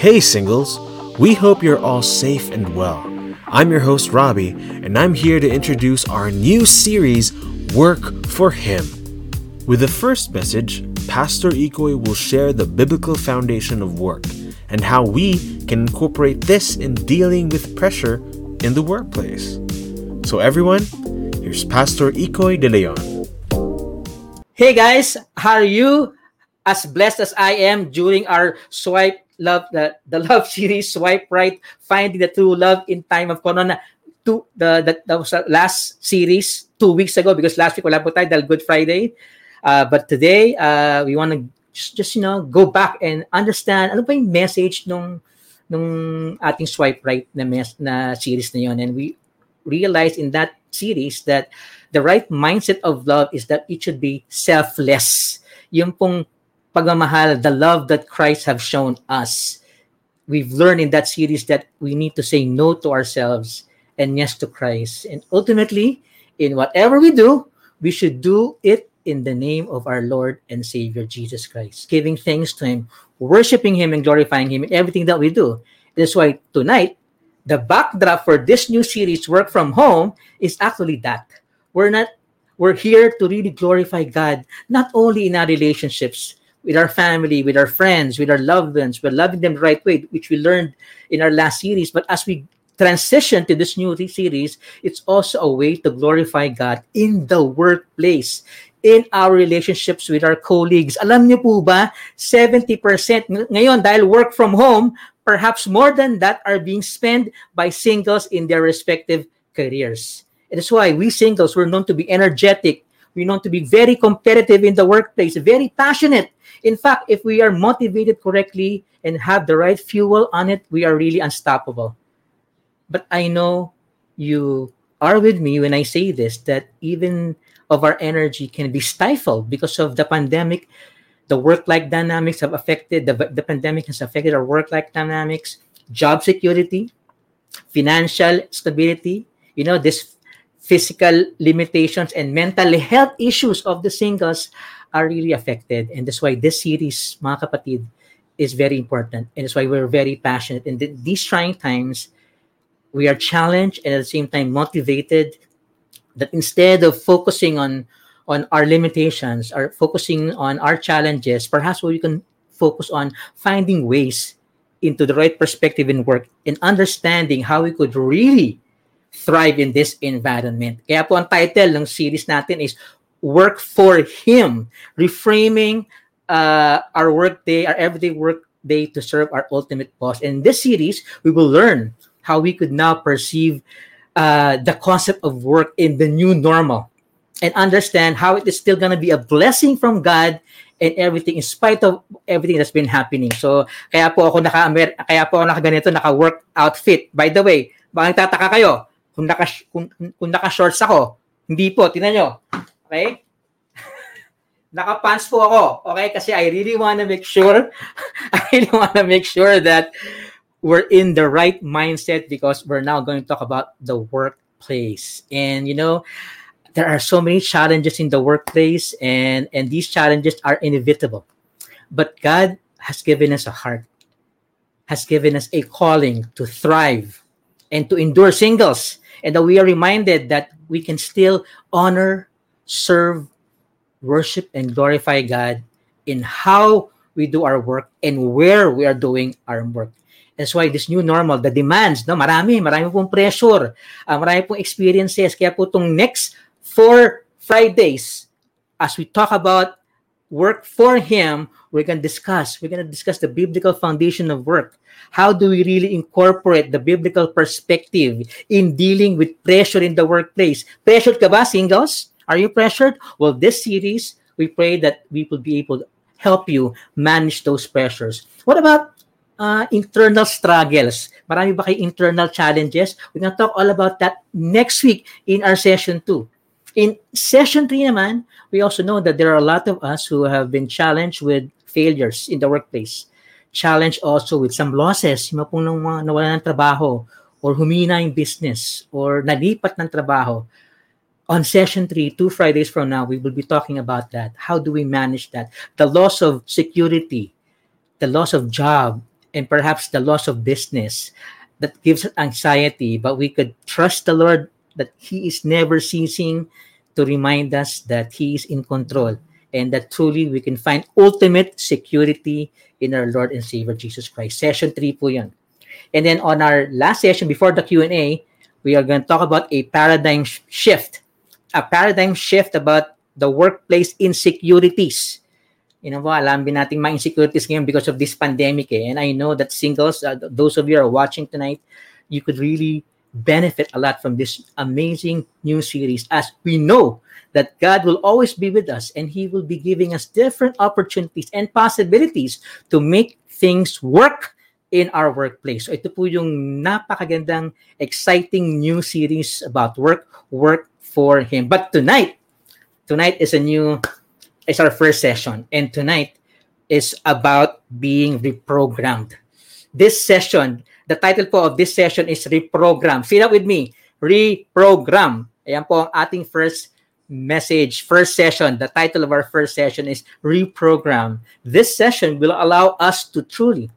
Hey, singles! We hope you're all safe and well. I'm your host, Robbie, and I'm here to introduce our new series, Work for Him. With the first message, Pastor Ikoi will share the biblical foundation of work and how we can incorporate this in dealing with pressure in the workplace. So, everyone, here's Pastor Ikoi De Leon. Hey guys, how are you? As blessed as I am during our swipe love the, the love series swipe right finding the true love in time of corona two the, the that was the last series two weeks ago because last week wala po tayo dahil Good Friday. Uh, but today uh, we want to just, just you know go back and understand ano pa yung message nung nung ating swipe right na mes, na series na yon and we realized in that series that the right mindset of love is that it should be selfless. Yung pong pagmamahal, the love that Christ have shown us. We've learned in that series that we need to say no to ourselves and yes to Christ. And ultimately, in whatever we do, we should do it in the name of our Lord and Savior Jesus Christ, giving thanks to Him, worshiping Him, and glorifying Him in everything that we do. That's why tonight, the backdrop for this new series, Work from Home, is actually that. We're not we're here to really glorify God, not only in our relationships, with our family, with our friends, with our loved ones. We're loving them the right way, which we learned in our last series. But as we transition to this new series, it's also a way to glorify God in the workplace, in our relationships with our colleagues. Alam niyo po ba, 70% ngayon dahil work from home, perhaps more than that are being spent by singles in their respective careers. And that's why we singles, we're known to be energetic, we're known to be very competitive in the workplace, very passionate, in fact, if we are motivated correctly and have the right fuel on it, we are really unstoppable. But I know you are with me when I say this that even of our energy can be stifled because of the pandemic. The work-life dynamics have affected the, the pandemic has affected our work-life dynamics, job security, financial stability. You know, this physical limitations and mental health issues of the singles are really affected. And that's why this series, mga kapatid, is very important. And that's why we're very passionate. In th- these trying times, we are challenged and at the same time motivated that instead of focusing on on our limitations or focusing on our challenges, perhaps we can focus on finding ways into the right perspective in work and understanding how we could really thrive in this environment. Kaya po ang title ng series natin is work for Him, reframing uh, our work day, our everyday work day to serve our ultimate boss. In this series, we will learn how we could now perceive uh, the concept of work in the new normal and understand how it is still going to be a blessing from God and everything in spite of everything that's been happening. So, kaya po ako naka kaya po ako nakaganito, naka-work outfit. By the way, baka nagtataka kayo kung naka kung, kung naka-shorts ako. Hindi po, tingnan. Okay? Naka-pants po ako. Okay? Kasi I really want to make sure, I really want to make sure that we're in the right mindset because we're now going to talk about the workplace. And, you know, there are so many challenges in the workplace and, and these challenges are inevitable. But God has given us a heart, has given us a calling to thrive and to endure singles. And that we are reminded that we can still honor serve, worship, and glorify God in how we do our work and where we are doing our work. That's why this new normal, the demands, no, marami, marami pong pressure, uh, marami pong experiences. Kaya po itong next four Fridays, as we talk about work for Him, we're going to discuss, we're going to discuss the biblical foundation of work. How do we really incorporate the biblical perspective in dealing with pressure in the workplace? Pressure ka ba, singles? Are you pressured? Well, this series, we pray that we will be able to help you manage those pressures. What about uh, internal struggles? Marami ba kayo internal challenges? We're to talk all about that next week in our session 2. In session 3 naman, we also know that there are a lot of us who have been challenged with failures in the workplace. Challenged also with some losses, yung pong nawala ng trabaho or humina yung business or nalipat ng trabaho on session three, two Fridays from now, we will be talking about that. How do we manage that? The loss of security, the loss of job, and perhaps the loss of business that gives anxiety, but we could trust the Lord that He is never ceasing to remind us that He is in control and that truly we can find ultimate security in our Lord and Savior Jesus Christ. Session 3 po yun. And then on our last session before the Q&A, we are going to talk about a paradigm shift. A paradigm shift about the workplace insecurities. You know, alam din natin mga insecurities ngayon because of this pandemic eh. And I know that singles, uh, those of you are watching tonight, you could really benefit a lot from this amazing new series as we know that God will always be with us and He will be giving us different opportunities and possibilities to make things work in our workplace. So ito po yung napakagandang, exciting new series about work, work for Him. But tonight, tonight is a new is our first session. And tonight is about being reprogrammed. This session, the title po of this session is Reprogram. Say that with me. Reprogram. Ayan po ang ating first message, first session. The title of our first session is Reprogram. This session will allow us to truly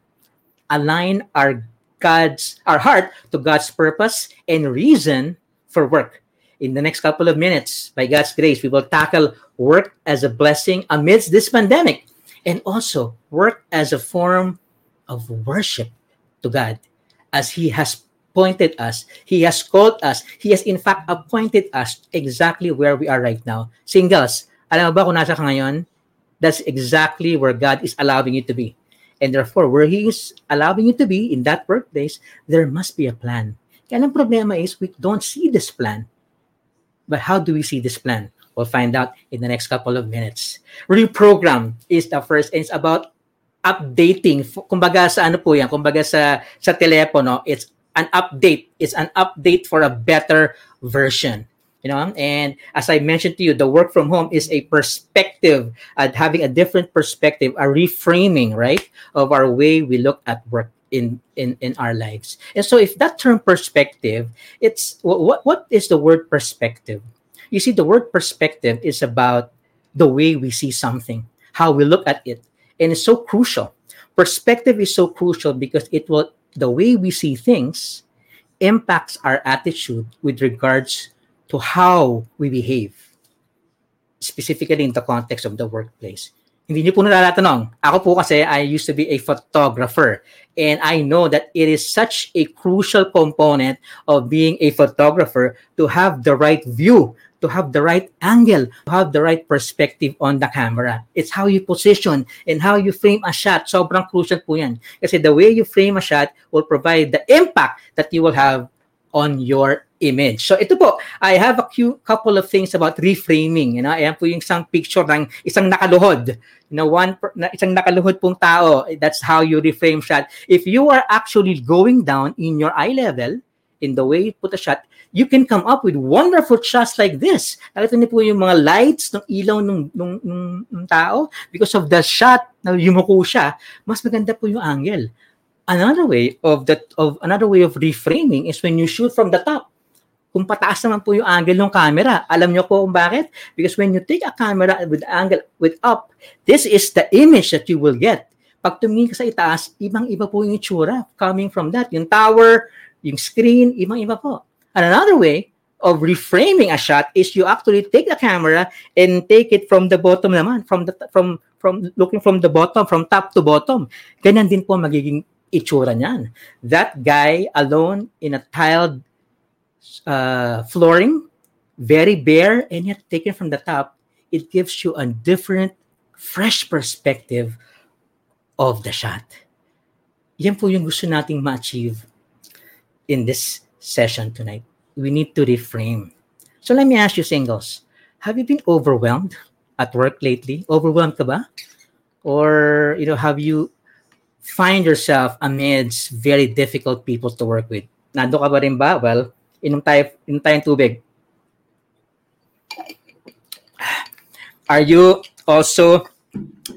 align our God's our heart to God's purpose and reason for work in the next couple of minutes, by God's grace, we will tackle work as a blessing amidst this pandemic and also work as a form of worship to God as He has pointed us, He has called us, He has in fact appointed us exactly where we are right now. Singles, alam mo ba kung nasa ka ngayon? That's exactly where God is allowing you to be. And therefore, where He is allowing you to be in that workplace, there must be a plan. Kaya ang problema is we don't see this plan. But how do we see this plan? We'll find out in the next couple of minutes. Reprogram is the first, and it's about updating. Kumbaga sa ano po yan, kumbaga sa, sa telepono, it's an update. It's an update for a better version. You know, and as I mentioned to you, the work from home is a perspective, at having a different perspective, a reframing, right, of our way we look at work in in in our lives. And so if that term perspective it's what what is the word perspective? You see the word perspective is about the way we see something how we look at it. And it's so crucial. Perspective is so crucial because it will the way we see things impacts our attitude with regards to how we behave specifically in the context of the workplace hindi niyo po nalalatanong. Ako po kasi, I used to be a photographer. And I know that it is such a crucial component of being a photographer to have the right view, to have the right angle, to have the right perspective on the camera. It's how you position and how you frame a shot. Sobrang crucial po yan. Kasi the way you frame a shot will provide the impact that you will have on your image. So ito po, I have a few, couple of things about reframing. You know, ayan po yung isang picture ng isang nakaluhod. You know, one, na, isang nakaluhod pong tao. That's how you reframe shot. If you are actually going down in your eye level, in the way you put a shot, you can come up with wonderful shots like this. Nakita niyo po yung mga lights ng ilaw ng, ng, ng, ng tao. Because of the shot na yumuko siya, mas maganda po yung angle another way of that of another way of reframing is when you shoot from the top. Kung pataas naman po yung angle ng camera, alam niyo po kung bakit? Because when you take a camera with angle with up, this is the image that you will get. Pag tumingin ka sa itaas, ibang-iba po yung itsura coming from that. Yung tower, yung screen, ibang-iba po. And another way of reframing a shot is you actually take the camera and take it from the bottom naman, from the from from looking from the bottom, from top to bottom. Ganyan din po magiging itsura niyan. That guy alone in a tiled uh, flooring, very bare, and yet taken from the top, it gives you a different, fresh perspective of the shot. Yan po yung gusto nating ma-achieve in this session tonight. We need to reframe. So let me ask you singles, have you been overwhelmed at work lately? Overwhelmed ka ba? Or, you know, have you find yourself amidst very difficult people to work with. Nando ka ba rin ba? Well, inom tayo, inom tayong tubig. Are you also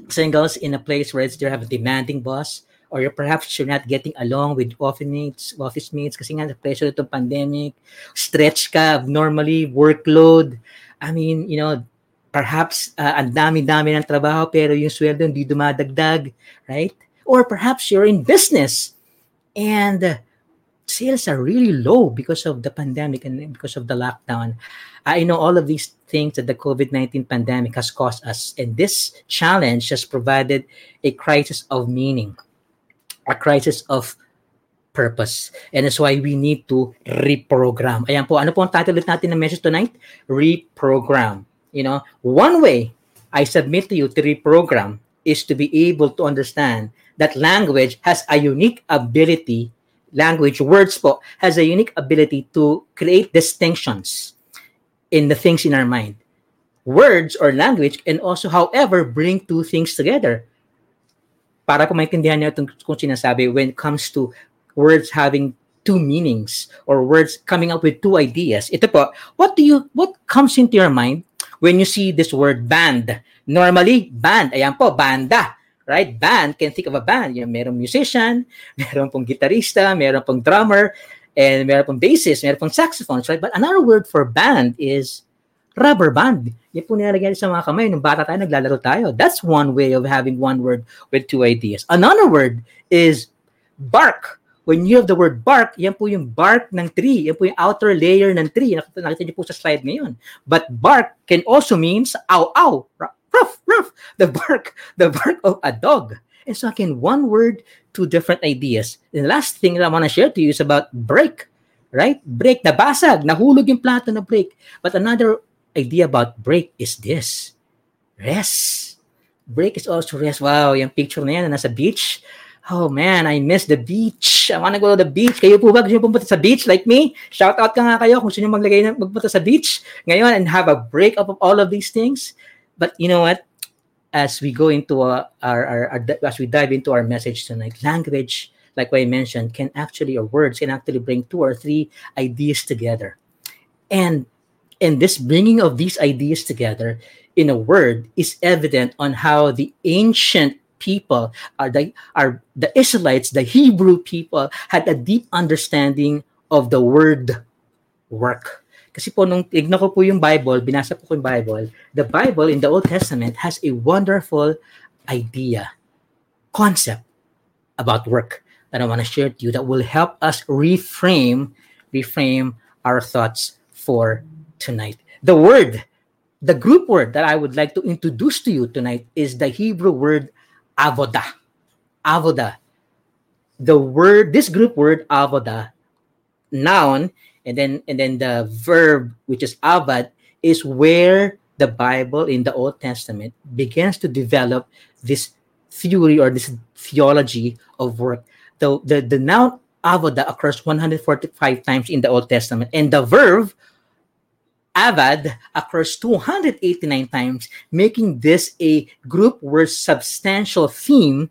singles in a place where you have a demanding boss? Or you're, perhaps you're not getting along with office mates, office mates kasi nga the pressure itong pandemic, stretch ka normally, workload. I mean, you know, perhaps uh, ang dami-dami ng trabaho pero yung sweldo hindi dumadagdag, right? Or perhaps you're in business and sales are really low because of the pandemic and because of the lockdown. I know all of these things that the COVID 19 pandemic has caused us, and this challenge has provided a crisis of meaning, a crisis of purpose. And that's why we need to reprogram. Ayan po, ano po ang title natin ng message tonight? Reprogram. You know, one way I submit to you to reprogram is to be able to understand that language has a unique ability language, words po, has a unique ability to create distinctions in the things in our mind. Words or language can also, however, bring two things together. Para po maintindihan niyo itong kung sinasabi when it comes to words having two meanings or words coming up with two ideas. Ito po, what do you, what comes into your mind when you see this word band? Normally, band, ayan po, banda right? Band, can think of a band. You know, merong musician, meron pong gitarista, meron pong drummer, and meron pong bassist, meron pong saxophones, right? But another word for band is rubber band. Yan po nilalagyan sa mga kamay. Nung bata tayo, naglalaro tayo. That's one way of having one word with two ideas. Another word is bark. When you have the word bark, yan po yung bark ng tree. Yan po yung outer layer ng tree. Nakita, nakita niyo po sa slide ngayon. But bark can also means ow-ow, ruff, ruff, the bark, the bark of a dog. And so again, one word, two different ideas. And the last thing that I want to share to you is about break, right? Break, nabasag, nahulog yung plato na break. But another idea about break is this, rest. Break is also rest. Wow, yung picture na yan na nasa beach. Oh man, I miss the beach. I wanna go to the beach. Kayo po ba gusto pumunta sa beach like me? Shout out ka nga kayo kung sino maglagay na magpunta sa beach ngayon and have a break up of all of these things. But you know what? As we go into our, our, our, our as we dive into our message tonight, language, like what I mentioned, can actually or words can actually bring two or three ideas together, and and this bringing of these ideas together in a word is evident on how the ancient people are the are the Israelites, the Hebrew people, had a deep understanding of the word work. Kasi po nung tignan ko po yung Bible, binasa po ko yung Bible, the Bible in the Old Testament has a wonderful idea, concept about work that I want to share to you that will help us reframe reframe our thoughts for tonight. The word, the group word that I would like to introduce to you tonight is the Hebrew word avoda. Avoda. The word, this group word avoda, noun and then and then the verb which is avad is where the bible in the old testament begins to develop this theory or this theology of work. The the, the noun avoda occurs 145 times in the old testament. And the verb avad occurs 289 times making this a group word substantial theme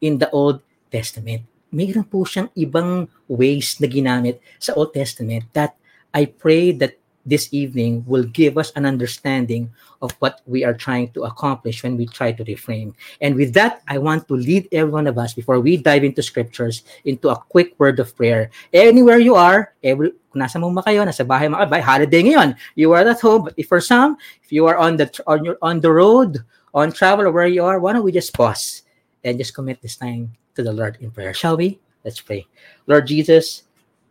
in the old testament mayroon po siyang ibang ways na ginamit sa Old Testament that I pray that this evening will give us an understanding of what we are trying to accomplish when we try to reframe. And with that, I want to lead every one of us before we dive into scriptures into a quick word of prayer. Anywhere you are, eh, every kung nasa mo kayo, nasa bahay mga by holiday ngayon, you are at home. But if for some, if you are on the on your on the road, on travel or where you are, why don't we just pause and just commit this time to the Lord in prayer. Shall we? Let's pray. Lord Jesus,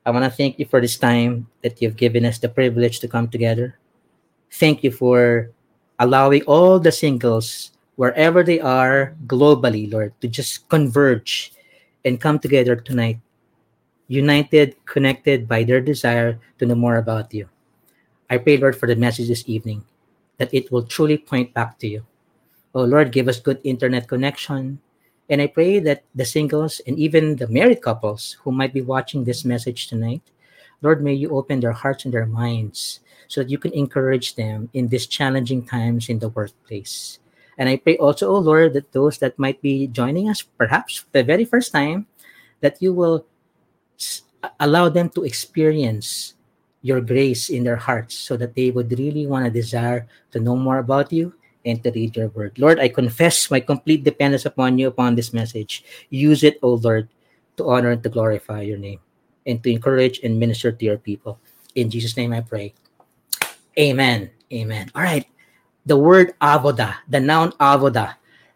I want to thank you for this time that you've given us the privilege to come together. Thank you for allowing all the singles, wherever they are globally, Lord, to just converge and come together tonight, united, connected by their desire to know more about you. I pray, Lord, for the message this evening that it will truly point back to you. Oh, Lord, give us good internet connection, and I pray that the singles and even the married couples who might be watching this message tonight, Lord, may you open their hearts and their minds so that you can encourage them in these challenging times in the workplace. And I pray also, oh Lord, that those that might be joining us perhaps for the very first time, that you will allow them to experience your grace in their hearts so that they would really want to desire to know more about you and to read your word. Lord, I confess my complete dependence upon you upon this message. Use it, O Lord, to honor and to glorify your name and to encourage and minister to your people. In Jesus' name I pray. Amen. Amen. All right. The word avoda, the noun avoda,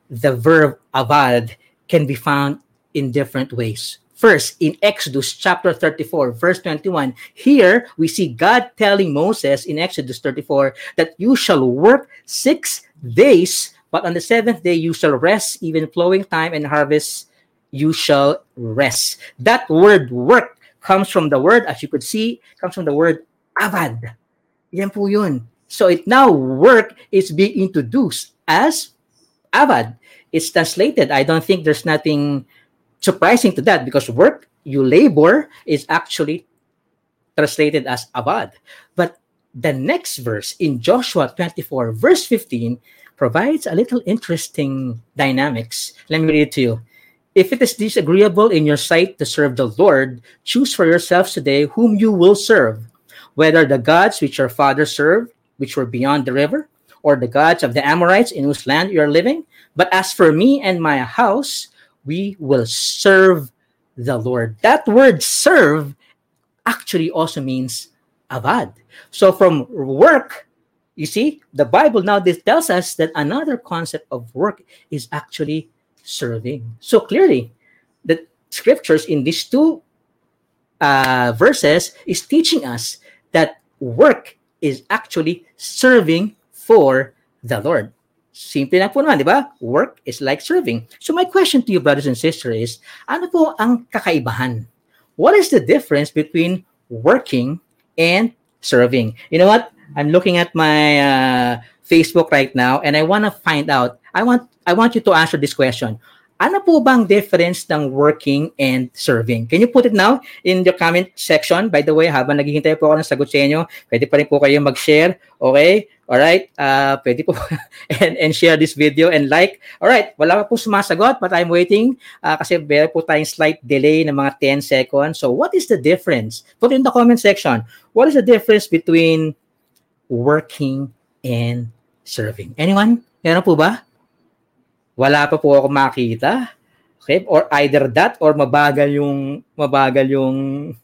the verb avad can be found in different ways. First, in Exodus chapter 34, verse 21, here we see God telling Moses in Exodus 34 that you shall work six days, but on the seventh day you shall rest, even flowing time and harvest you shall rest. That word work comes from the word, as you could see, comes from the word avad. Yan po yun. So it now work is being introduced as avad. It's translated. I don't think there's nothing surprising to that because work you labor is actually translated as avad. But the next verse in Joshua 24, verse 15, provides a little interesting dynamics. Let me read it to you. If it is disagreeable in your sight to serve the Lord, choose for yourselves today whom you will serve, whether the gods which your fathers served, which were beyond the river, or the gods of the Amorites in whose land you are living. But as for me and my house, we will serve the Lord. That word serve actually also means avad. So from work, you see, the Bible now this tells us that another concept of work is actually serving. So clearly, the scriptures in these two uh, verses is teaching us that work is actually serving for the Lord. Simple lang po naman, di ba? Work is like serving. So my question to you, brothers and sisters, is, ano po ang kakaibahan? What is the difference between working and serving? You know what? I'm looking at my uh, Facebook right now and I want to find out, I want I want you to answer this question. Ano po bang difference ng working and serving? Can you put it now in the comment section? By the way, habang naghihintay po ako ng sagot sa inyo, pwede pa rin po kayo mag-share. Okay? Alright? Uh, pwede po and, and share this video and like. Alright, wala pa po sumasagot but I'm waiting uh, kasi meron po tayong slight delay ng mga 10 seconds. So what is the difference? Put in the comment section. What is the difference between working and serving? Anyone? Meron po ba? Wala pa po ako makita. Okay? Or either that or mabagal yung mabagal yung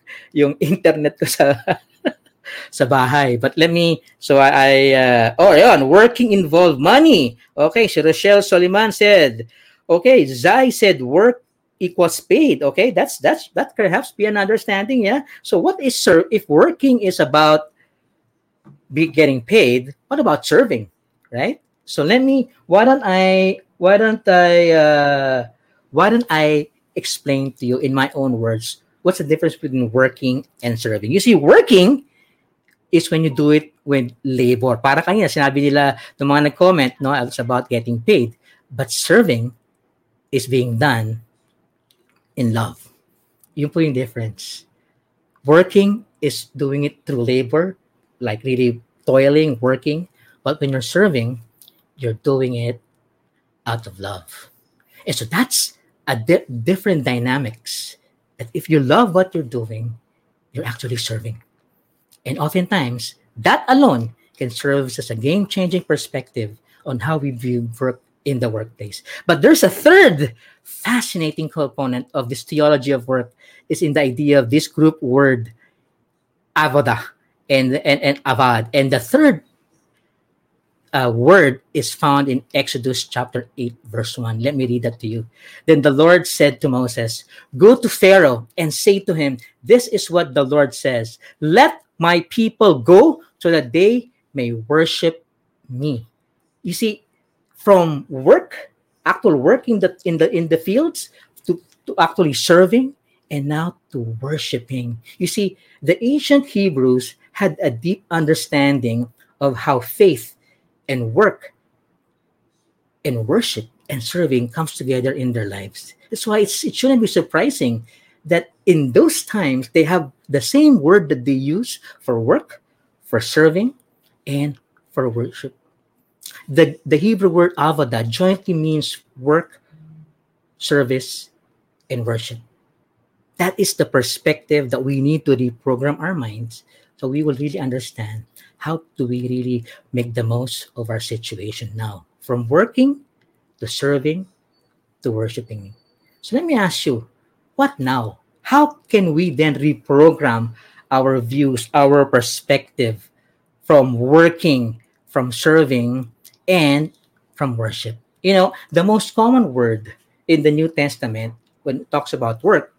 yung internet ko sa sa bahay. But let me so I uh, oh yon working involve money. Okay, si Rochelle Soliman said, okay, Zai said work equals paid. Okay, that's that's that perhaps be an understanding, yeah. So what is sir if working is about be getting paid, what about serving? Right? So let me why don't I why don't I uh, why don't I explain to you in my own words what's the difference between working and serving? You see, working is when you do it with labor. Para kanina, sinabi nila ng mga nag-comment, no, it's about getting paid. But serving is being done in love. Yun po yung difference. Working is doing it through labor, like really toiling, working. But when you're serving, you're doing it out of love. And so that's a di- different dynamics. That if you love what you're doing, you're actually serving. And oftentimes, that alone can serve as a game changing perspective on how we view work in the workplace. But there's a third fascinating component of this theology of work is in the idea of this group word avoda and, and, and avad. And the third uh, word is found in Exodus chapter 8, verse 1. Let me read that to you. Then the Lord said to Moses, Go to Pharaoh and say to him, This is what the Lord says Let my people go so that they may worship me. You see, from work, actual work in the in the in the fields to, to actually serving and now to worshiping. You see, the ancient Hebrews had a deep understanding of how faith and work and worship and serving comes together in their lives. That's why it shouldn't be surprising that in those times they have the same word that they use for work, for serving, and for worship. The, the Hebrew word avoda jointly means work, service, and worship. That is the perspective that we need to reprogram our minds so we will really understand how do we really make the most of our situation now? From working to serving to worshiping so let me ask you what now? How can we then reprogram our views our perspective from working from serving and from worship? You know the most common word in the new testament when it talks about work.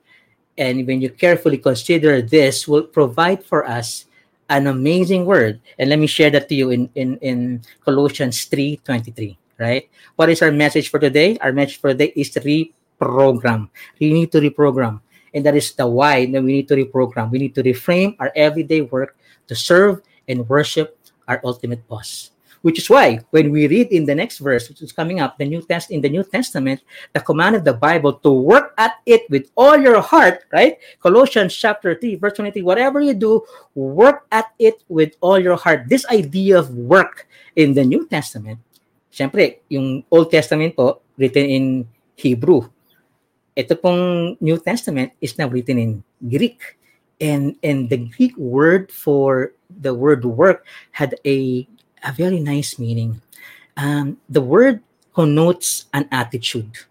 And when you carefully consider this, will provide for us an amazing word. And let me share that to you in, in, in Colossians 3 23. Right? What is our message for today? Our message for today is reprogram. We need to reprogram. And that is the why that we need to reprogram. We need to reframe our everyday work to serve and worship our ultimate boss. Which is why when we read in the next verse, which is coming up, the New Test in the New Testament, the command of the Bible to work at it with all your heart, right? Colossians chapter 3, verse 23, whatever you do, work at it with all your heart. This idea of work in the New Testament, syempre, yung Old Testament po, written in Hebrew. Ito pong New Testament is now written in Greek. And, and the Greek word for the word work had a a very nice meaning. Um, the word connotes an attitude.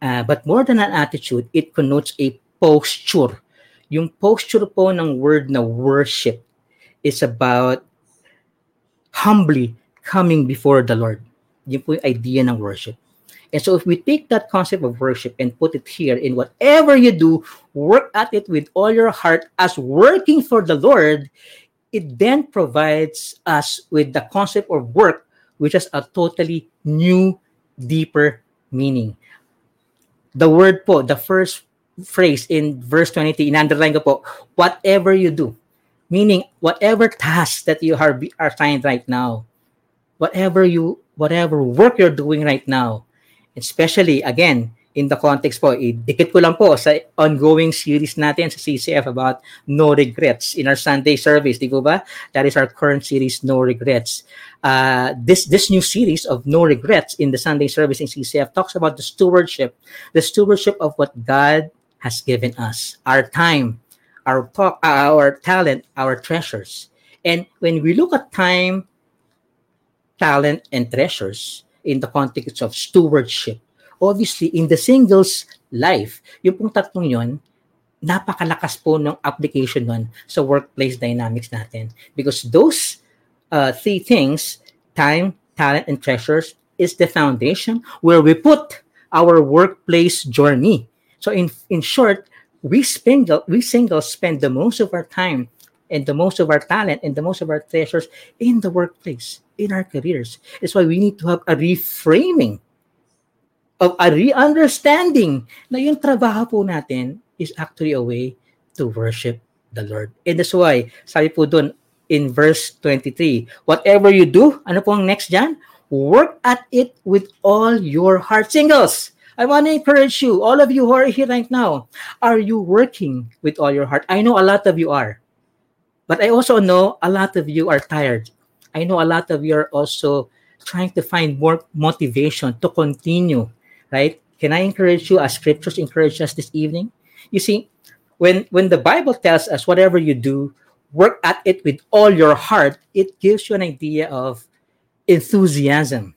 Uh, but more than an attitude, it connotes a posture. Yung posture po ng word na worship is about humbly coming before the Lord. Yun po yung idea ng worship. And so if we take that concept of worship and put it here in whatever you do, work at it with all your heart as working for the Lord, it then provides us with the concept of work, which has a totally new, deeper meaning. The word po, the first phrase in verse 23, in-underline ko po, whatever you do, meaning whatever task that you are, are assigned right now, whatever you, whatever work you're doing right now, especially, again, in the context po, idikit ko lang po sa ongoing series natin sa CCF about no regrets in our Sunday service, di po ba? That is our current series, No Regrets. Uh, this this new series of No Regrets in the Sunday service in CCF talks about the stewardship, the stewardship of what God has given us, our time, our talk, our talent, our treasures. And when we look at time, talent, and treasures in the context of stewardship, obviously, in the singles life, yung pong tatlong yon, napakalakas po ng application nun sa workplace dynamics natin. Because those uh, three things, time, talent, and treasures, is the foundation where we put our workplace journey. So in in short, we spend we singles spend the most of our time and the most of our talent and the most of our treasures in the workplace, in our careers. It's why we need to have a reframing of a re-understanding na yung trabaho po natin is actually a way to worship the Lord. And that's why, sabi po doon in verse 23, whatever you do, ano po ang next dyan? Work at it with all your heart. Singles, I want to encourage you, all of you who are here right now, are you working with all your heart? I know a lot of you are. But I also know a lot of you are tired. I know a lot of you are also trying to find more motivation to continue right? Can I encourage you as scriptures encourage us this evening? You see, when when the Bible tells us whatever you do, work at it with all your heart, it gives you an idea of enthusiasm.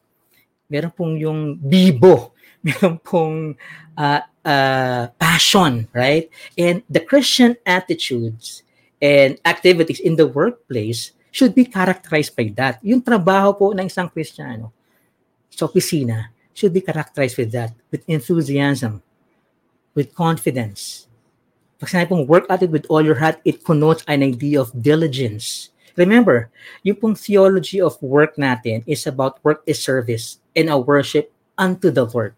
Meron pong yung bibo, meron pong uh, uh, passion, right? And the Christian attitudes and activities in the workplace should be characterized by that. Yung trabaho po ng isang Kristiyano sa opisina should be characterized with that, with enthusiasm, with confidence. Pag sinabi pong work at it with all your heart, it connotes an idea of diligence. Remember, yung pong theology of work natin is about work is service and a worship unto the Lord.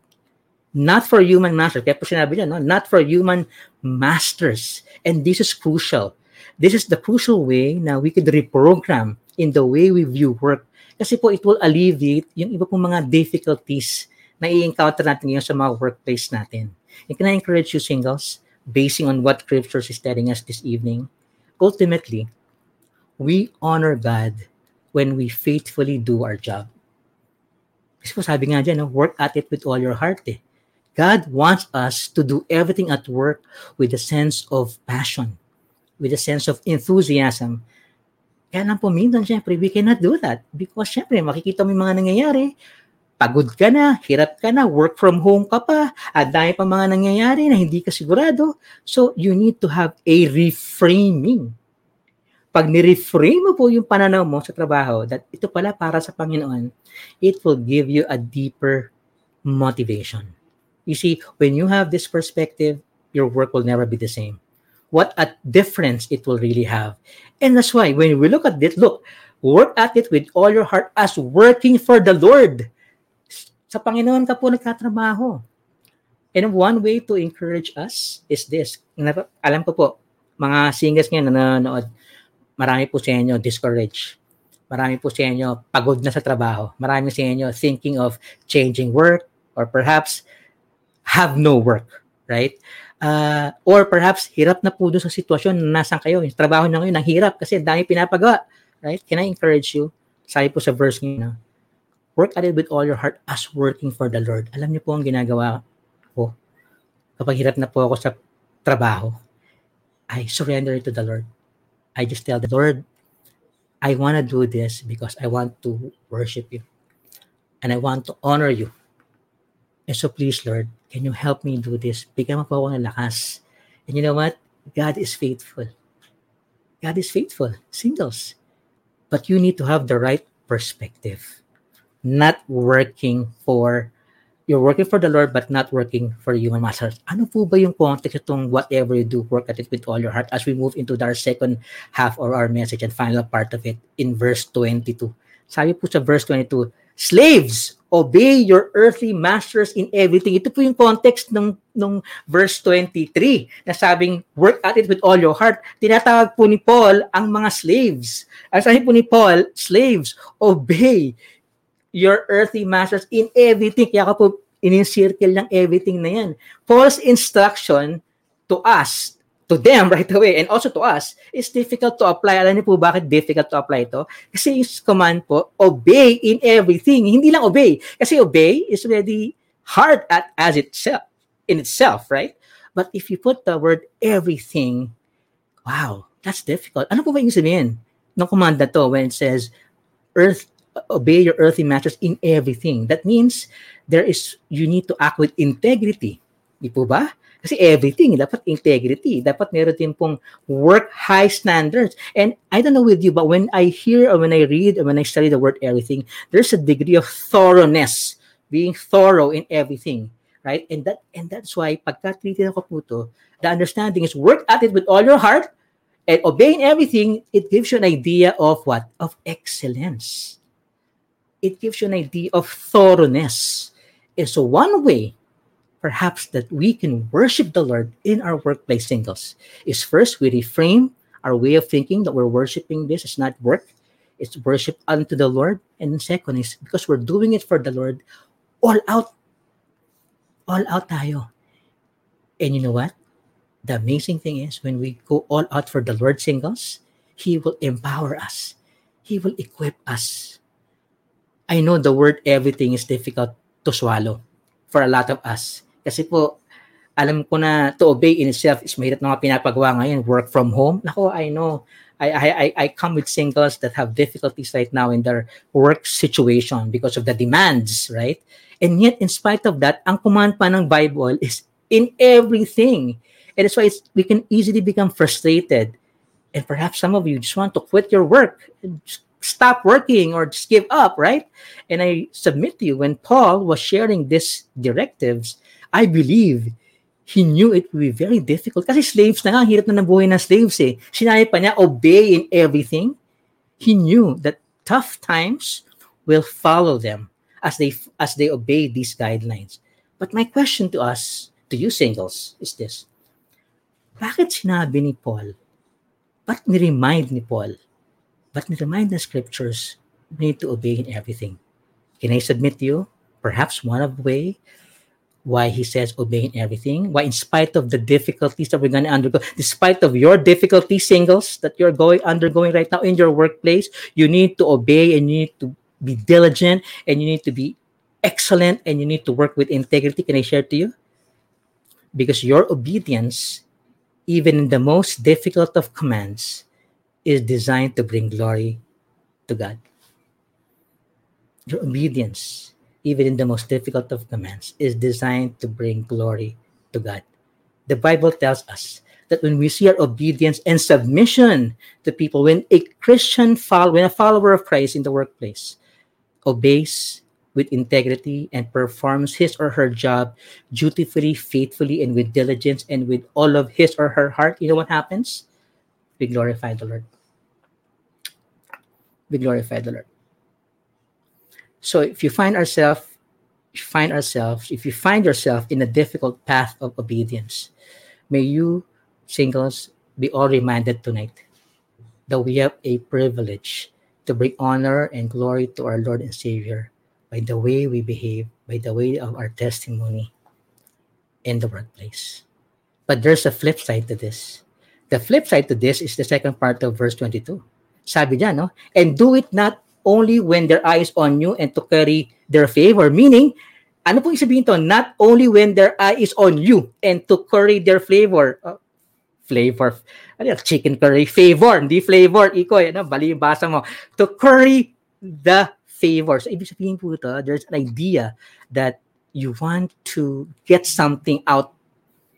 Not for human masters. Kaya po sinabi niya, no? not for human masters. And this is crucial. This is the crucial way na we could reprogram in the way we view work kasi po it will alleviate yung iba pong mga difficulties na i-encounter natin ngayon sa mga workplace natin. And can I encourage you singles, basing on what scriptures is telling us this evening, ultimately, we honor God when we faithfully do our job. Kasi po sabi nga dyan, work at it with all your heart eh. God wants us to do everything at work with a sense of passion, with a sense of enthusiasm, kaya lang po minsan, syempre, we cannot do that. Because syempre, makikita mo yung mga nangyayari, pagod ka na, hirap ka na, work from home ka pa, at dahil pa mga nangyayari na hindi ka sigurado. So, you need to have a reframing. Pag ni-reframe mo po yung pananaw mo sa trabaho, that ito pala para sa Panginoon, it will give you a deeper motivation. You see, when you have this perspective, your work will never be the same. What a difference it will really have. And that's why when we look at this, look, work at it with all your heart as working for the Lord. Sa Panginoon ka po nagtatrabaho. And one way to encourage us is this. Alam ko po, mga singers ngayon na nanonood, marami po sa inyo discouraged. Marami po sa inyo pagod na sa trabaho. Marami sa inyo thinking of changing work or perhaps have no work, right? Uh, or perhaps hirap na po doon sa sitwasyon na nasan kayo. Yung trabaho nyo ngayon, ang hirap kasi dami pinapagawa, right? Can I encourage you? Sabi po sa verse nyo, work at it with all your heart as working for the Lord. Alam niyo po ang ginagawa ko kapag hirap na po ako sa trabaho. I surrender it to the Lord. I just tell the Lord, I want to do this because I want to worship you and I want to honor you. And so please, Lord, can you help me do this? Bigyan mo po ako ng lakas. And you know what? God is faithful. God is faithful. Singles. But you need to have the right perspective. Not working for you're working for the Lord but not working for human masters. Ano po ba yung context itong whatever you do, work at it with all your heart as we move into our second half or our message and final part of it in verse 22. Sabi po sa verse 22, Slaves, obey your earthly masters in everything. Ito po yung context ng, ng verse 23 na sabing, work at it with all your heart. Tinatawag po ni Paul ang mga slaves. Ang sabi po ni Paul, slaves, obey your earthly masters in everything. Kaya ka po in-circle ng everything na yan. Paul's instruction to us, to them right away, and also to us, is difficult to apply. Alam niyo po bakit difficult to apply ito? Kasi yung command po, obey in everything. Hindi lang obey. Kasi obey is already hard at as itself, in itself, right? But if you put the word everything, wow, that's difficult. Ano po ba yung sabihin ng command na to when it says, earth obey your earthly masters in everything. That means there is you need to act with integrity. Di po ba? Kasi everything, dapat integrity. Dapat meron din pong work high standards. And I don't know with you, but when I hear or when I read or when I study the word everything, there's a degree of thoroughness, being thorough in everything. Right? And that and that's why pagka treated ako po to, the understanding is work at it with all your heart and obeying everything, it gives you an idea of what? Of excellence it gives you an idea of thoroughness. And so, one way, perhaps, that we can worship the Lord in our workplace singles is first we reframe our way of thinking that we're worshiping this is not work, it's worship unto the Lord. And second is because we're doing it for the Lord, all out. All out tayo. And you know what? The amazing thing is when we go all out for the Lord singles, He will empower us. He will equip us I know the word everything is difficult to swallow for a lot of us. Kasi po, alam ko na to obey in itself is mahirap na mga pinapagawa ngayon. Work from home. Nako, I know. I, I, I come with singles that have difficulties right now in their work situation because of the demands, right? And yet, in spite of that, ang command pa ng Bible is in everything. And that's why we can easily become frustrated. And perhaps some of you just want to quit your work stop working or just give up, right? And I submit to you, when Paul was sharing these directives, I believe he knew it would be very difficult. Kasi slaves na nga, hirap na nabuhay ng slaves eh. Sinabi pa niya, obey in everything. He knew that tough times will follow them as they as they obey these guidelines. But my question to us, to you singles, is this. Bakit sinabi ni Paul, bakit ni-remind ni Paul but remind the scriptures we need to obey in everything. Can I submit to you? Perhaps one of the way why he says obeying everything, why in spite of the difficulties that we're going to undergo, despite of your difficulties, singles that you're going undergoing right now in your workplace, you need to obey and you need to be diligent and you need to be excellent and you need to work with integrity. Can I share to you? Because your obedience, even in the most difficult of commands, is designed to bring glory to God. Your obedience, even in the most difficult of commands, is designed to bring glory to God. The Bible tells us that when we see our obedience and submission to people, when a Christian follow, when a follower of Christ in the workplace obeys with integrity and performs his or her job dutifully, faithfully, and with diligence and with all of his or her heart, you know what happens? We glorify the Lord. We glorify the Lord. So if you find ourselves, find ourselves, if you find yourself in a difficult path of obedience, may you singles be all reminded tonight that we have a privilege to bring honor and glory to our Lord and Savior by the way we behave, by the way of our testimony in the workplace. But there's a flip side to this. The flip side to this is the second part of verse 22. Sabi niya, no? And do it not only when their eyes on you and to carry their favor. Meaning, ano pong sabihin to? Not only when their eye is on you and to carry their flavor. Uh, flavor. Ano yan? Chicken curry. Favor. Hindi flavor. Iko, ano? Bali yung basa mo. To curry the favor. So, ibig sabihin po ito, there's an idea that you want to get something out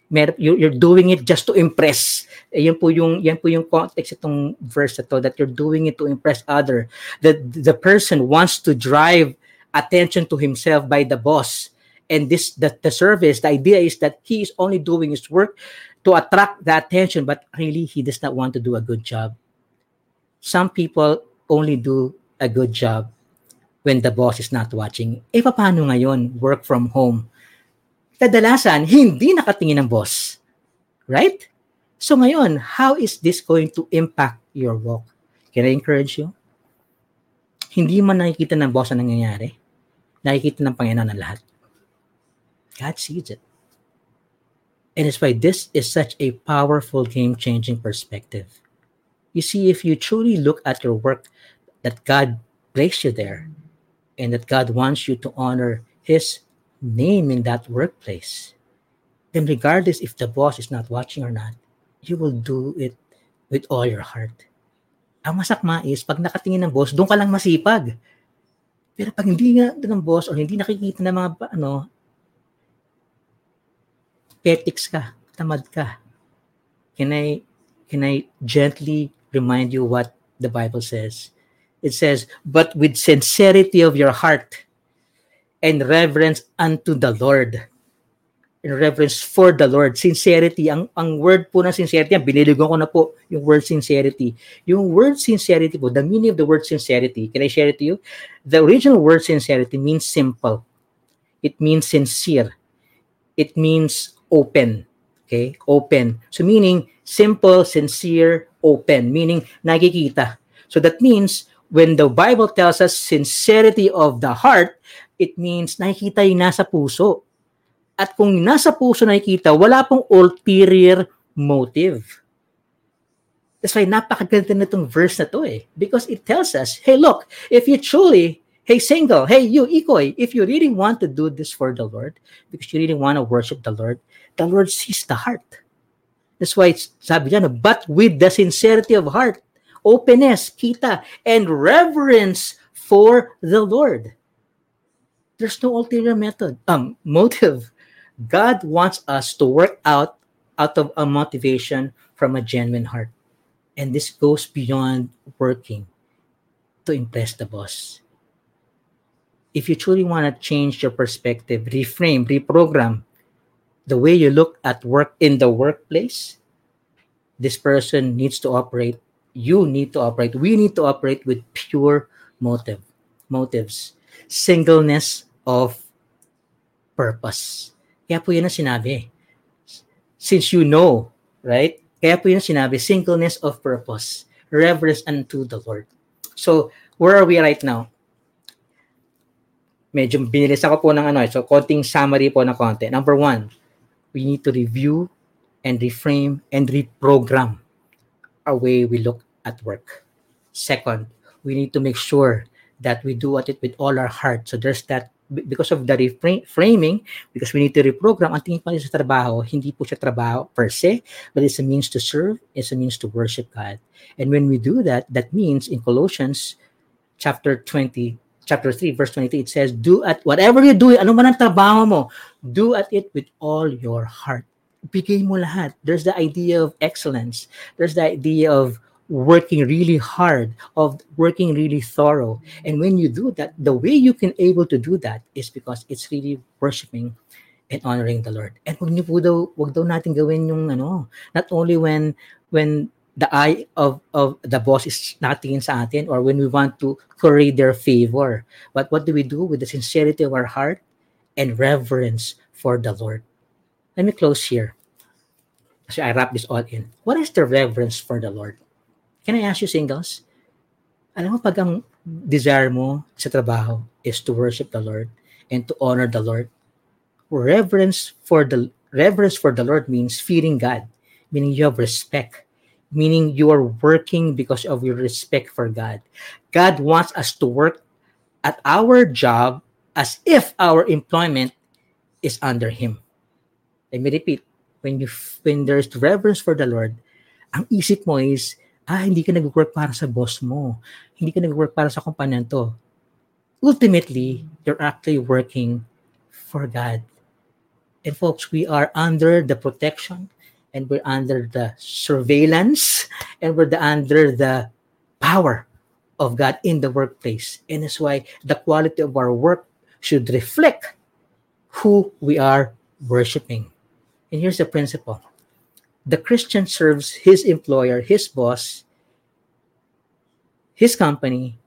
you're doing it just to impress. Eh, yan po yung yan po yung context itong verse that you're doing it to impress other. That the person wants to drive attention to himself by the boss. And this the, the service, the idea is that he is only doing his work to attract the attention, but really he does not want to do a good job. Some people only do a good job when the boss is not watching. Eh, paano ngayon? Work from home. Kadalasan, hindi nakatingin ng boss. Right? So ngayon, how is this going to impact your work? Can I encourage you? Hindi man nakikita ng boss ang nangyayari. Nakikita ng Panginoon ang lahat. God sees it. And it's why this is such a powerful game changing perspective. You see, if you truly look at your work, that God placed you there and that God wants you to honor His name in that workplace, then regardless if the boss is not watching or not, you will do it with all your heart. Ang masakma is, pag nakatingin ng boss, doon ka lang masipag. Pero pag hindi nga ng boss or hindi nakikita ng mga ano, petics ka, tamad ka. Can I can I gently remind you what the Bible says? It says, "But with sincerity of your heart and reverence unto the Lord." In reverence for the Lord. Sincerity. Ang, ang word po ng sincerity, ang ko na po yung word sincerity. Yung word sincerity po, the meaning of the word sincerity, can I share it to you? The original word sincerity means simple. It means sincere. It means open. Okay? Open. So meaning simple, sincere, open. Meaning nakikita. So that means when the Bible tells us sincerity of the heart, it means nakikita yung nasa puso. At kung nasa puso nakikita, wala pong ulterior motive. That's why napakaganda na itong verse na to eh. Because it tells us, hey look, if you truly Hey, single, hey, you, Ikoy, if you really want to do this for the Lord, because you really want to worship the Lord, the Lord sees the heart. That's why it's sabi niya, but with the sincerity of heart, openness, kita, and reverence for the Lord. There's no ulterior method, um, motive. God wants us to work out out of a motivation from a genuine heart. And this goes beyond working to impress the boss if you truly want to change your perspective, reframe, reprogram the way you look at work in the workplace, this person needs to operate, you need to operate, we need to operate with pure motive, motives, singleness of purpose. Kaya po yun ang sinabi. Since you know, right? Kaya po yun ang sinabi, singleness of purpose, reverence unto the Lord. So, where are we right now? medyo binilis ako po ng ano, eh. so konting summary po na konti. Number one, we need to review and reframe and reprogram our way we look at work. Second, we need to make sure that we do at it with all our heart. So there's that because of the reframing, because we need to reprogram, ang tingin pa sa trabaho, hindi po siya trabaho per se, but it's a means to serve, it's a means to worship God. And when we do that, that means in Colossians chapter 20, chapter 3, verse 23, it says, Do at whatever you do, ano man ang trabaho mo, do at it with all your heart. Bigay mo lahat. There's the idea of excellence. There's the idea of working really hard, of working really thorough. And when you do that, the way you can able to do that is because it's really worshiping and honoring the Lord. And niyo po daw, wag daw natin gawin yung ano, not only when when the eye of of the boss is natingin sa atin or when we want to curry their favor. But what do we do with the sincerity of our heart and reverence for the Lord? Let me close here. So I wrap this all in. What is the reverence for the Lord? Can I ask you singles? Alam mo, pag ang desire mo sa trabaho is to worship the Lord and to honor the Lord, reverence for the reverence for the Lord means fearing God, meaning you have respect meaning you are working because of your respect for God. God wants us to work at our job as if our employment is under Him. Let me repeat. When you when there's reverence for the Lord, ang isip mo is, ah, hindi ka nag-work para sa boss mo. Hindi ka nag-work para sa kumpanya to. Ultimately, you're actually working for God. And folks, we are under the protection and we're under the surveillance and we're the, under the power of God in the workplace. And that's why the quality of our work should reflect who we are worshiping. And here's the principle the Christian serves his employer, his boss, his company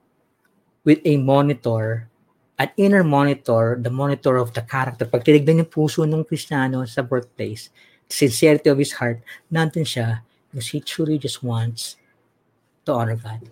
with a monitor, an inner monitor, the monitor of the character. Pag tinignan yung puso ng Kristiyano sa workplace, sincerity of his heart, nandun siya because he truly just wants to honor God.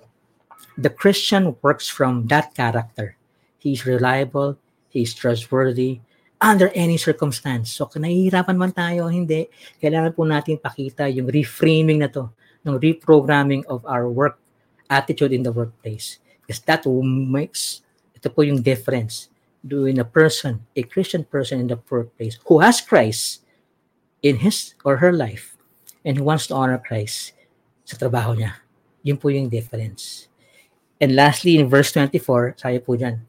The Christian works from that character. He's reliable, he's trustworthy, under any circumstance. So, nahihirapan man tayo, hindi, kailangan po natin pakita yung reframing na to, ng reprogramming of our work attitude in the workplace. Because that makes, ito po yung difference between a person, a Christian person in the workplace who has Christ in his or her life and who wants to honor Christ sa trabaho niya. Yun po yung difference. And lastly, in verse 24, sabi po dyan,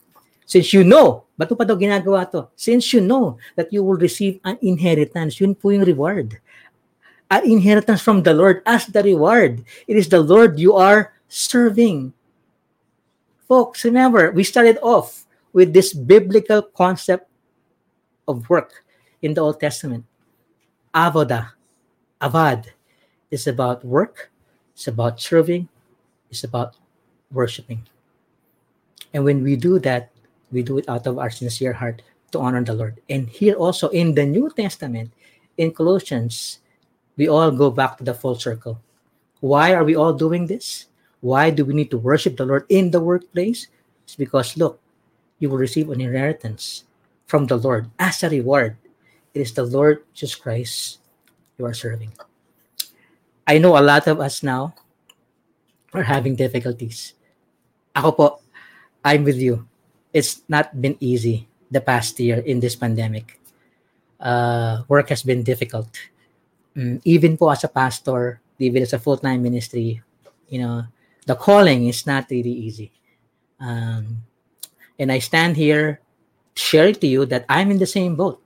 Since you know, ba't pa daw ginagawa to? Since you know that you will receive an inheritance, yun po yung reward. An inheritance from the Lord as the reward. It is the Lord you are serving. Folks, remember, we started off with this biblical concept of work in the Old Testament. avoda, avad, is about work, it's about serving, it's about worshiping. And when we do that, we do it out of our sincere heart to honor the Lord. And here also in the New Testament, in Colossians, we all go back to the full circle. Why are we all doing this? Why do we need to worship the Lord in the workplace? It's because, look, you will receive an inheritance from the Lord as a reward it is the Lord Jesus Christ you are serving. I know a lot of us now are having difficulties. Ako po, I'm with you. It's not been easy the past year in this pandemic. Uh, work has been difficult. Mm, even po as a pastor, even as a full-time ministry, you know, the calling is not really easy. Um, and I stand here sharing to you that I'm in the same boat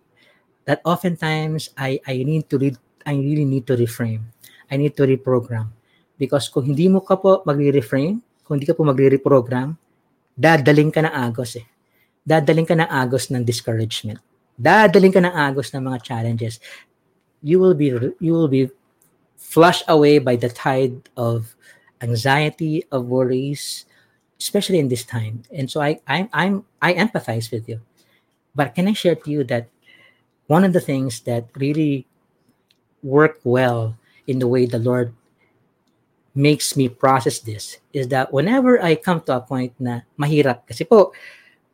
that oftentimes I I need to read I really need to reframe. I need to reprogram. Because kung hindi mo ka po magre-reframe, kung hindi ka po magre-reprogram, dadaling ka ng agos eh. Dadaling ka ng agos ng discouragement. Dadaling ka ng agos ng mga challenges. You will be you will be flushed away by the tide of anxiety, of worries, especially in this time. And so I I I'm I empathize with you. But can I share to you that one of the things that really work well in the way the Lord makes me process this is that whenever I come to a point na mahirap, kasi po,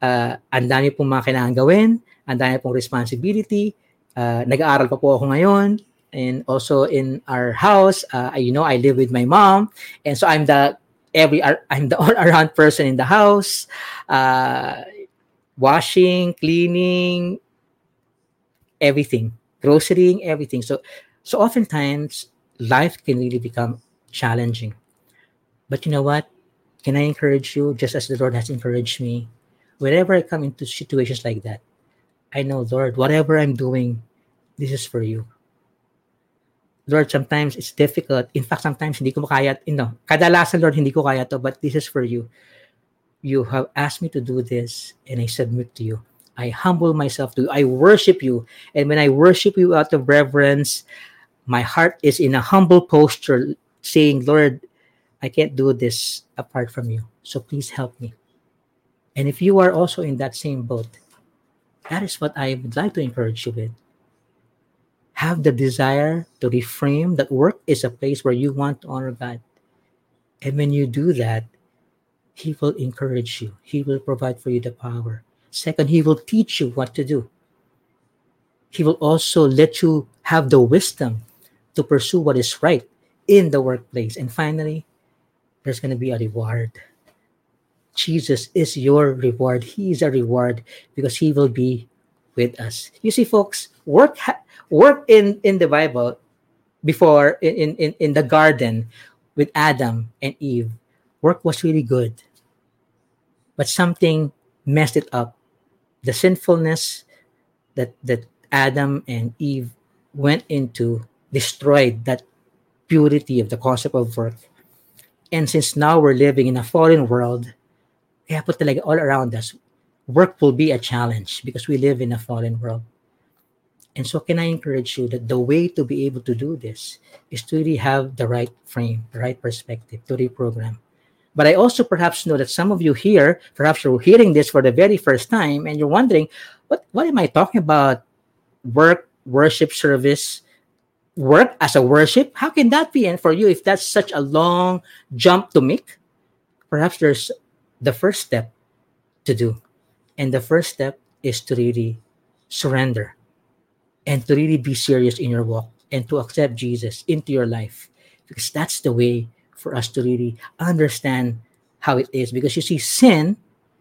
uh, ang dami pong mga kailangan gawin, ang dami pong responsibility, uh, nag-aaral pa po ako ngayon, and also in our house, uh, you know, I live with my mom, and so I'm the every I'm the all around person in the house, uh, washing, cleaning, everything, grocerying, everything. So, so oftentimes life can really become challenging. But you know what? Can I encourage you, just as the Lord has encouraged me, whenever I come into situations like that, I know, Lord, whatever I'm doing, this is for you. Lord, sometimes it's difficult. In fact, sometimes hindi ko kaya, you know, kadalasan, Lord, hindi ko kaya to, but this is for you. You have asked me to do this, and I submit to you. I humble myself to you. I worship you. And when I worship you out of reverence, my heart is in a humble posture, saying, Lord, I can't do this apart from you. So please help me. And if you are also in that same boat, that is what I would like to encourage you with. Have the desire to reframe that work is a place where you want to honor God. And when you do that, He will encourage you, He will provide for you the power. Second, He will teach you what to do. He will also let you have the wisdom to pursue what is right in the workplace. And finally, there's going to be a reward. Jesus is your reward. He is a reward because he will be with us. You see, folks, work work in in the Bible before in in in the garden with Adam and Eve. Work was really good, but something messed it up. The sinfulness that that Adam and Eve went into destroyed that purity of the concept of work. And since now we're living in a fallen world, kaya po talaga all around us, work will be a challenge because we live in a fallen world. And so can I encourage you that the way to be able to do this is to really have the right frame, the right perspective to reprogram. But I also perhaps know that some of you here, perhaps you're hearing this for the very first time and you're wondering, what, what am I talking about? Work, worship, service, work as a worship? How can that be? And for you, if that's such a long jump to make, perhaps there's the first step to do. And the first step is to really surrender and to really be serious in your walk and to accept Jesus into your life. Because that's the way for us to really understand how it is. Because you see, sin,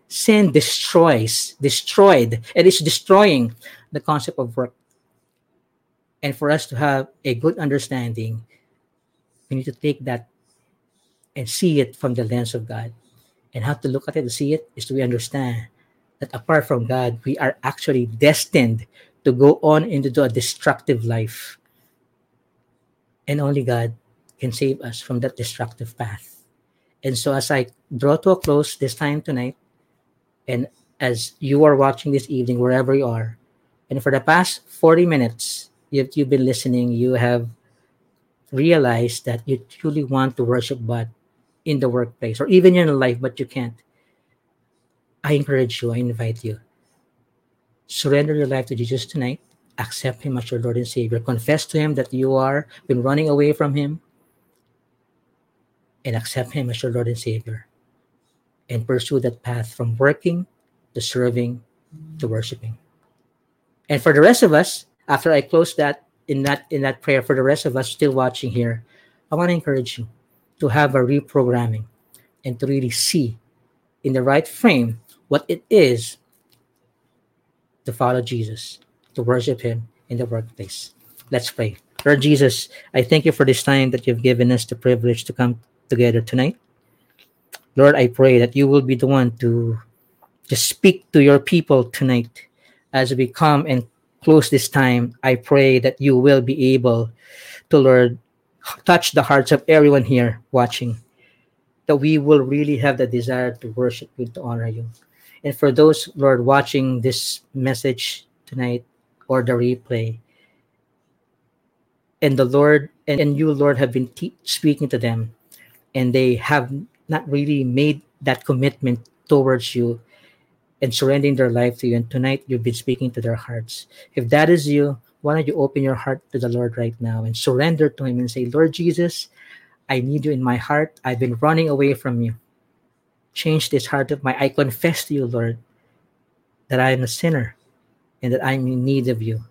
sin destroys, destroyed, and it's destroying the concept of work. And for us to have a good understanding, we need to take that and see it from the lens of God and how to look at it to see it is to understand that apart from God, we are actually destined to go on into a destructive life. And only God can save us from that destructive path. And so, as I draw to a close this time tonight, and as you are watching this evening, wherever you are, and for the past 40 minutes, if you've been listening, you have realized that you truly want to worship God in the workplace or even in life, but you can't, I encourage you, I invite you. Surrender your life to Jesus tonight. Accept Him as your Lord and Savior. Confess to Him that you are been running away from Him. And accept Him as your Lord and Savior. And pursue that path from working to serving to worshiping. And for the rest of us, after I close that in that in that prayer, for the rest of us still watching here, I want to encourage you to have a reprogramming and to really see in the right frame what it is to follow Jesus, to worship Him in the workplace. Let's pray. Lord Jesus, I thank you for this time that you've given us the privilege to come together tonight. Lord, I pray that you will be the one to just speak to your people tonight as we come and close this time. I pray that you will be able to, Lord, touch the hearts of everyone here watching, that we will really have the desire to worship you, to honor you. And for those, Lord, watching this message tonight or the replay, and the Lord and, and you, Lord, have been te- speaking to them, and they have not really made that commitment towards you and surrendering their life to you. And tonight, you've been speaking to their hearts. If that is you, why don't you open your heart to the Lord right now and surrender to Him and say, Lord Jesus, I need you in my heart. I've been running away from you. Change this heart of mine. I confess to you, Lord, that I am a sinner and that I'm in need of you.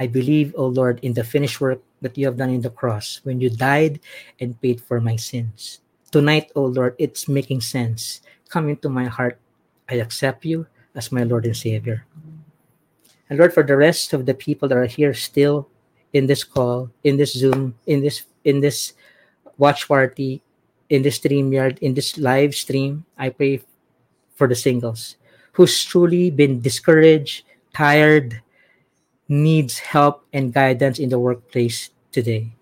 I believe, O oh Lord, in the finished work that you have done in the cross when you died and paid for my sins. Tonight, O oh Lord, it's making sense. Come into my heart. I accept you as my Lord and Savior. And Lord, for the rest of the people that are here still in this call, in this Zoom, in this in this watch party, in this StreamYard, in this live stream, I pray for the singles who's truly been discouraged, tired, needs help and guidance in the workplace today.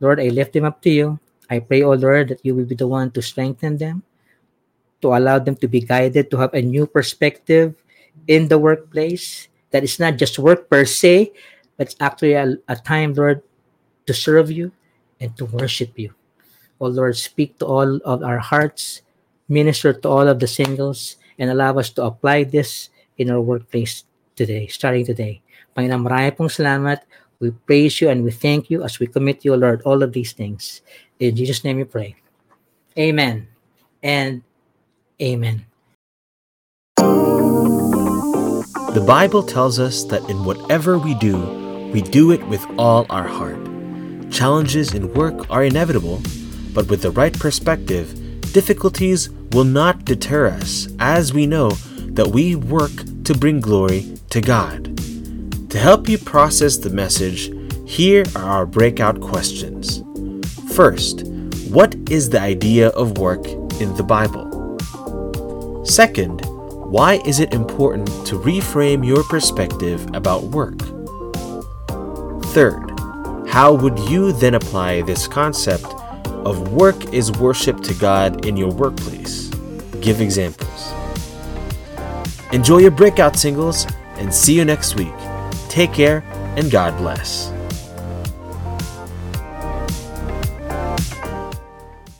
Lord, I lift them up to you. I pray, oh Lord, that you will be the one to strengthen them, to allow them to be guided, to have a new perspective in the workplace. That it's not just work per se, but it's actually a, a time, Lord, to serve you and to worship you. Oh Lord, speak to all of our hearts, minister to all of the singles, and allow us to apply this in our workplace today, starting today. Pong salamat. We praise you and we thank you as we commit you, Lord, all of these things. In Jesus' name we pray. Amen and amen. The Bible tells us that in whatever we do, we do it with all our heart. Challenges in work are inevitable, but with the right perspective, difficulties will not deter us as we know that we work to bring glory to God. To help you process the message, here are our breakout questions. First, what is the idea of work in the Bible? Second, why is it important to reframe your perspective about work? Third, how would you then apply this concept of work is worship to God in your workplace? Give examples. Enjoy your breakout singles and see you next week. Take care and God bless.